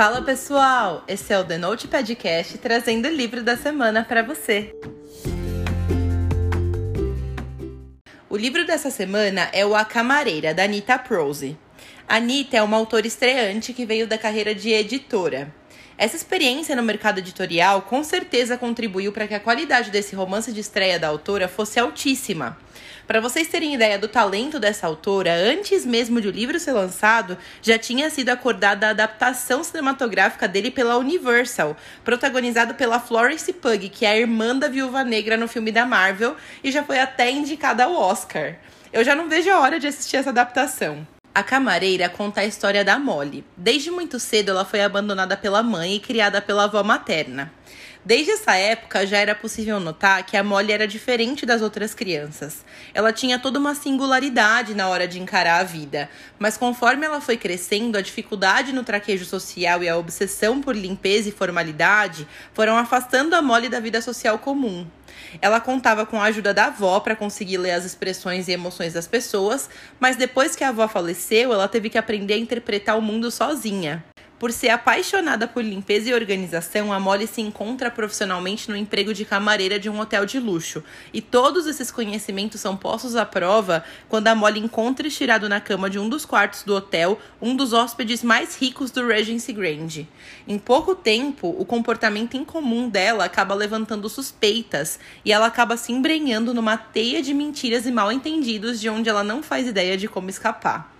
Fala pessoal, esse é o The Note Podcast trazendo o livro da semana para você. O livro dessa semana é o A Camareira, da Anita Prose. Anita é uma autora estreante que veio da carreira de editora. Essa experiência no mercado editorial com certeza contribuiu para que a qualidade desse romance de estreia da autora fosse altíssima. Para vocês terem ideia do talento dessa autora, antes mesmo de o livro ser lançado, já tinha sido acordada a adaptação cinematográfica dele pela Universal, protagonizado pela Florence Pugh, que é a irmã da Viúva Negra no filme da Marvel, e já foi até indicada ao Oscar. Eu já não vejo a hora de assistir essa adaptação. A camareira conta a história da Molly. Desde muito cedo, ela foi abandonada pela mãe e criada pela avó materna. Desde essa época, já era possível notar que a Molly era diferente das outras crianças. Ela tinha toda uma singularidade na hora de encarar a vida, mas conforme ela foi crescendo, a dificuldade no traquejo social e a obsessão por limpeza e formalidade foram afastando a Molly da vida social comum. Ela contava com a ajuda da avó para conseguir ler as expressões e emoções das pessoas, mas depois que a avó faleceu, ela teve que aprender a interpretar o mundo sozinha. Por ser apaixonada por limpeza e organização, a Molly se encontra profissionalmente no emprego de camareira de um hotel de luxo. E todos esses conhecimentos são postos à prova quando a Molly encontra estirado na cama de um dos quartos do hotel um dos hóspedes mais ricos do Regency Grand. Em pouco tempo, o comportamento incomum dela acaba levantando suspeitas e ela acaba se embrenhando numa teia de mentiras e mal entendidos de onde ela não faz ideia de como escapar.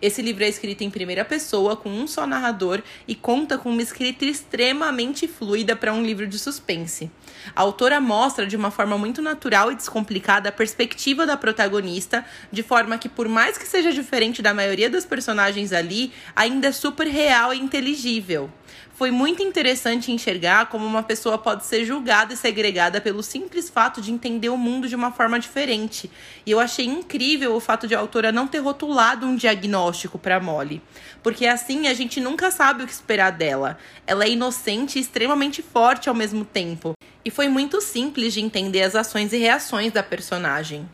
Esse livro é escrito em primeira pessoa, com um só narrador, e conta com uma escrita extremamente fluida para um livro de suspense. A autora mostra de uma forma muito natural e descomplicada a perspectiva da protagonista, de forma que, por mais que seja diferente da maioria dos personagens ali, ainda é super real e inteligível foi muito interessante enxergar como uma pessoa pode ser julgada e segregada pelo simples fato de entender o mundo de uma forma diferente. E eu achei incrível o fato de a autora não ter rotulado um diagnóstico para Molly, porque assim a gente nunca sabe o que esperar dela. Ela é inocente e extremamente forte ao mesmo tempo. E foi muito simples de entender as ações e reações da personagem.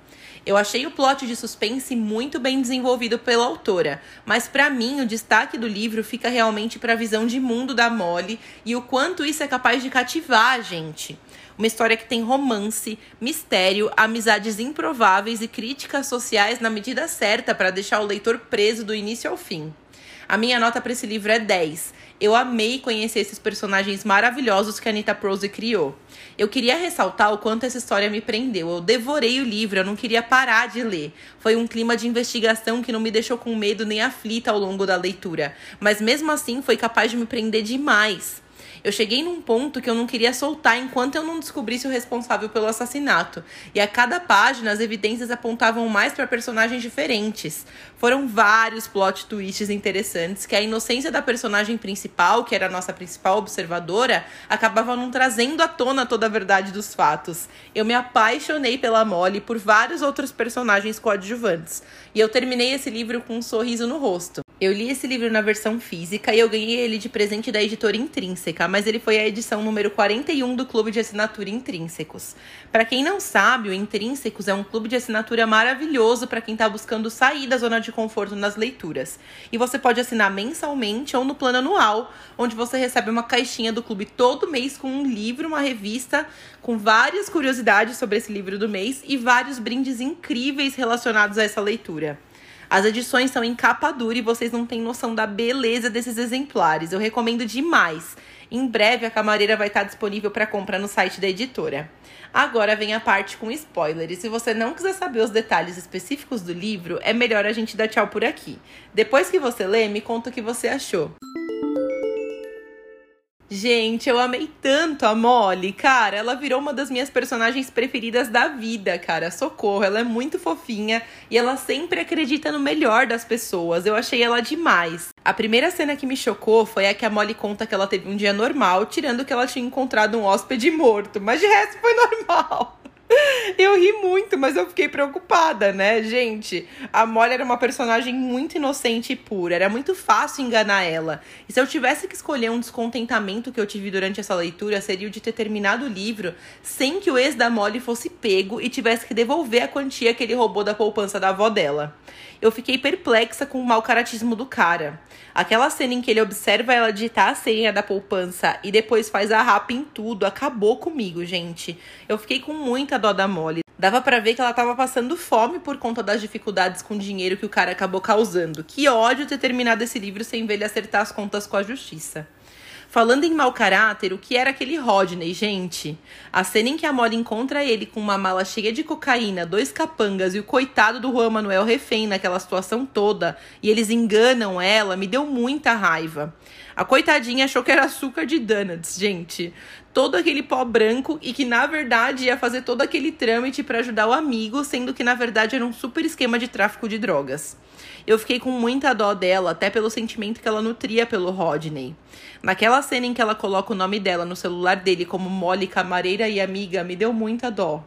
Eu achei o plot de suspense muito bem desenvolvido pela autora, mas para mim o destaque do livro fica realmente para a visão de mundo da Molly e o quanto isso é capaz de cativar a gente. Uma história que tem romance, mistério, amizades improváveis e críticas sociais na medida certa para deixar o leitor preso do início ao fim. A minha nota para esse livro é 10. Eu amei conhecer esses personagens maravilhosos que a Anita Prose criou. Eu queria ressaltar o quanto essa história me prendeu. Eu devorei o livro, eu não queria parar de ler. Foi um clima de investigação que não me deixou com medo nem aflita ao longo da leitura. Mas mesmo assim foi capaz de me prender demais. Eu cheguei num ponto que eu não queria soltar enquanto eu não descobrisse o responsável pelo assassinato. E a cada página as evidências apontavam mais para personagens diferentes. Foram vários plot twists interessantes que a inocência da personagem principal, que era a nossa principal observadora, acabava não trazendo à tona toda a verdade dos fatos. Eu me apaixonei pela Molly por vários outros personagens coadjuvantes. E eu terminei esse livro com um sorriso no rosto. Eu li esse livro na versão física e eu ganhei ele de presente da editora Intrínseca, mas ele foi a edição número 41 do Clube de Assinatura Intrínsecos. Para quem não sabe, o Intrínsecos é um clube de assinatura maravilhoso para quem está buscando sair da zona de conforto nas leituras. E você pode assinar mensalmente ou no plano anual, onde você recebe uma caixinha do clube todo mês com um livro, uma revista, com várias curiosidades sobre esse livro do mês e vários brindes incríveis relacionados a essa leitura. As edições são em capa dura e vocês não têm noção da beleza desses exemplares. Eu recomendo demais. Em breve a camareira vai estar disponível para compra no site da editora. Agora vem a parte com spoiler. E se você não quiser saber os detalhes específicos do livro, é melhor a gente dar tchau por aqui. Depois que você lê, me conta o que você achou. Gente, eu amei tanto a Molly, cara. Ela virou uma das minhas personagens preferidas da vida, cara. Socorro, ela é muito fofinha e ela sempre acredita no melhor das pessoas. Eu achei ela demais. A primeira cena que me chocou foi a que a Molly conta que ela teve um dia normal, tirando que ela tinha encontrado um hóspede morto, mas de resto foi normal. Eu ri muito, mas eu fiquei preocupada, né, gente? A Molly era uma personagem muito inocente e pura, era muito fácil enganar ela. E se eu tivesse que escolher um descontentamento que eu tive durante essa leitura, seria o de ter terminado o livro sem que o ex da Molly fosse pego e tivesse que devolver a quantia que ele roubou da poupança da avó dela. Eu fiquei perplexa com o mau caratismo do cara. Aquela cena em que ele observa ela digitar a senha da poupança e depois faz a rapa em tudo, acabou comigo, gente. Eu fiquei com muita dó da Molly. Dava para ver que ela tava passando fome por conta das dificuldades com o dinheiro que o cara acabou causando. Que ódio ter terminado esse livro sem ver ele acertar as contas com a justiça. Falando em mau caráter, o que era aquele Rodney, gente? A cena em que a Molly encontra ele com uma mala cheia de cocaína, dois capangas e o coitado do Juan Manuel refém naquela situação toda, e eles enganam ela, me deu muita raiva. A coitadinha achou que era açúcar de donuts, gente todo aquele pó branco e que na verdade ia fazer todo aquele trâmite para ajudar o amigo, sendo que na verdade era um super esquema de tráfico de drogas. Eu fiquei com muita dó dela, até pelo sentimento que ela nutria pelo Rodney. Naquela cena em que ela coloca o nome dela no celular dele como Molly, camareira e amiga, me deu muita dó.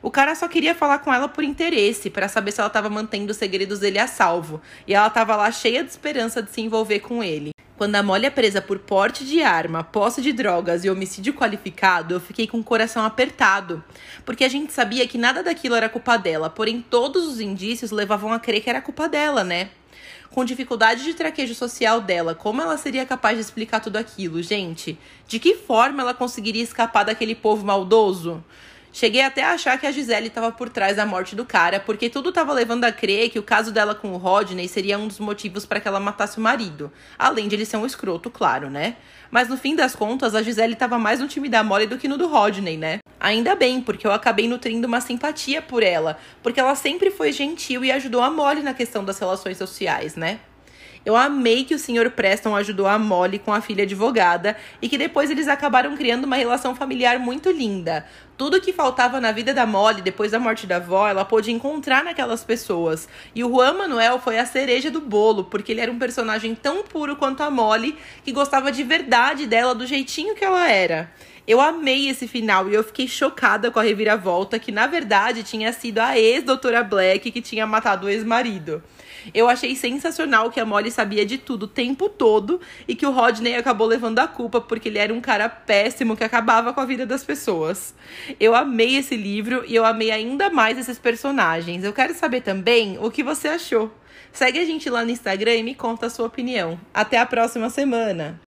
O cara só queria falar com ela por interesse, para saber se ela estava mantendo os segredos dele a salvo, e ela estava lá cheia de esperança de se envolver com ele. Quando a Molly é presa por porte de arma, posse de drogas e homicídio qualificado, eu fiquei com o coração apertado. Porque a gente sabia que nada daquilo era culpa dela, porém todos os indícios levavam a crer que era culpa dela, né? Com dificuldade de traquejo social dela, como ela seria capaz de explicar tudo aquilo, gente? De que forma ela conseguiria escapar daquele povo maldoso? Cheguei até a achar que a Gisele estava por trás da morte do cara, porque tudo estava levando a crer que o caso dela com o Rodney seria um dos motivos para que ela matasse o marido. Além de ele ser um escroto, claro, né? Mas no fim das contas, a Gisele estava mais no time da Molly do que no do Rodney, né? Ainda bem, porque eu acabei nutrindo uma simpatia por ela, porque ela sempre foi gentil e ajudou a Molly na questão das relações sociais, né? Eu amei que o Sr. Preston ajudou a Molly com a filha advogada e que depois eles acabaram criando uma relação familiar muito linda. Tudo que faltava na vida da Molly depois da morte da avó, ela pôde encontrar naquelas pessoas. E o Juan Manuel foi a cereja do bolo, porque ele era um personagem tão puro quanto a Molly, que gostava de verdade dela do jeitinho que ela era. Eu amei esse final e eu fiquei chocada com a reviravolta que na verdade tinha sido a ex-doutora Black que tinha matado o ex-marido. Eu achei sensacional que a Molly sabia de tudo o tempo todo e que o Rodney acabou levando a culpa porque ele era um cara péssimo que acabava com a vida das pessoas. Eu amei esse livro e eu amei ainda mais esses personagens. Eu quero saber também o que você achou. Segue a gente lá no Instagram e me conta a sua opinião. Até a próxima semana!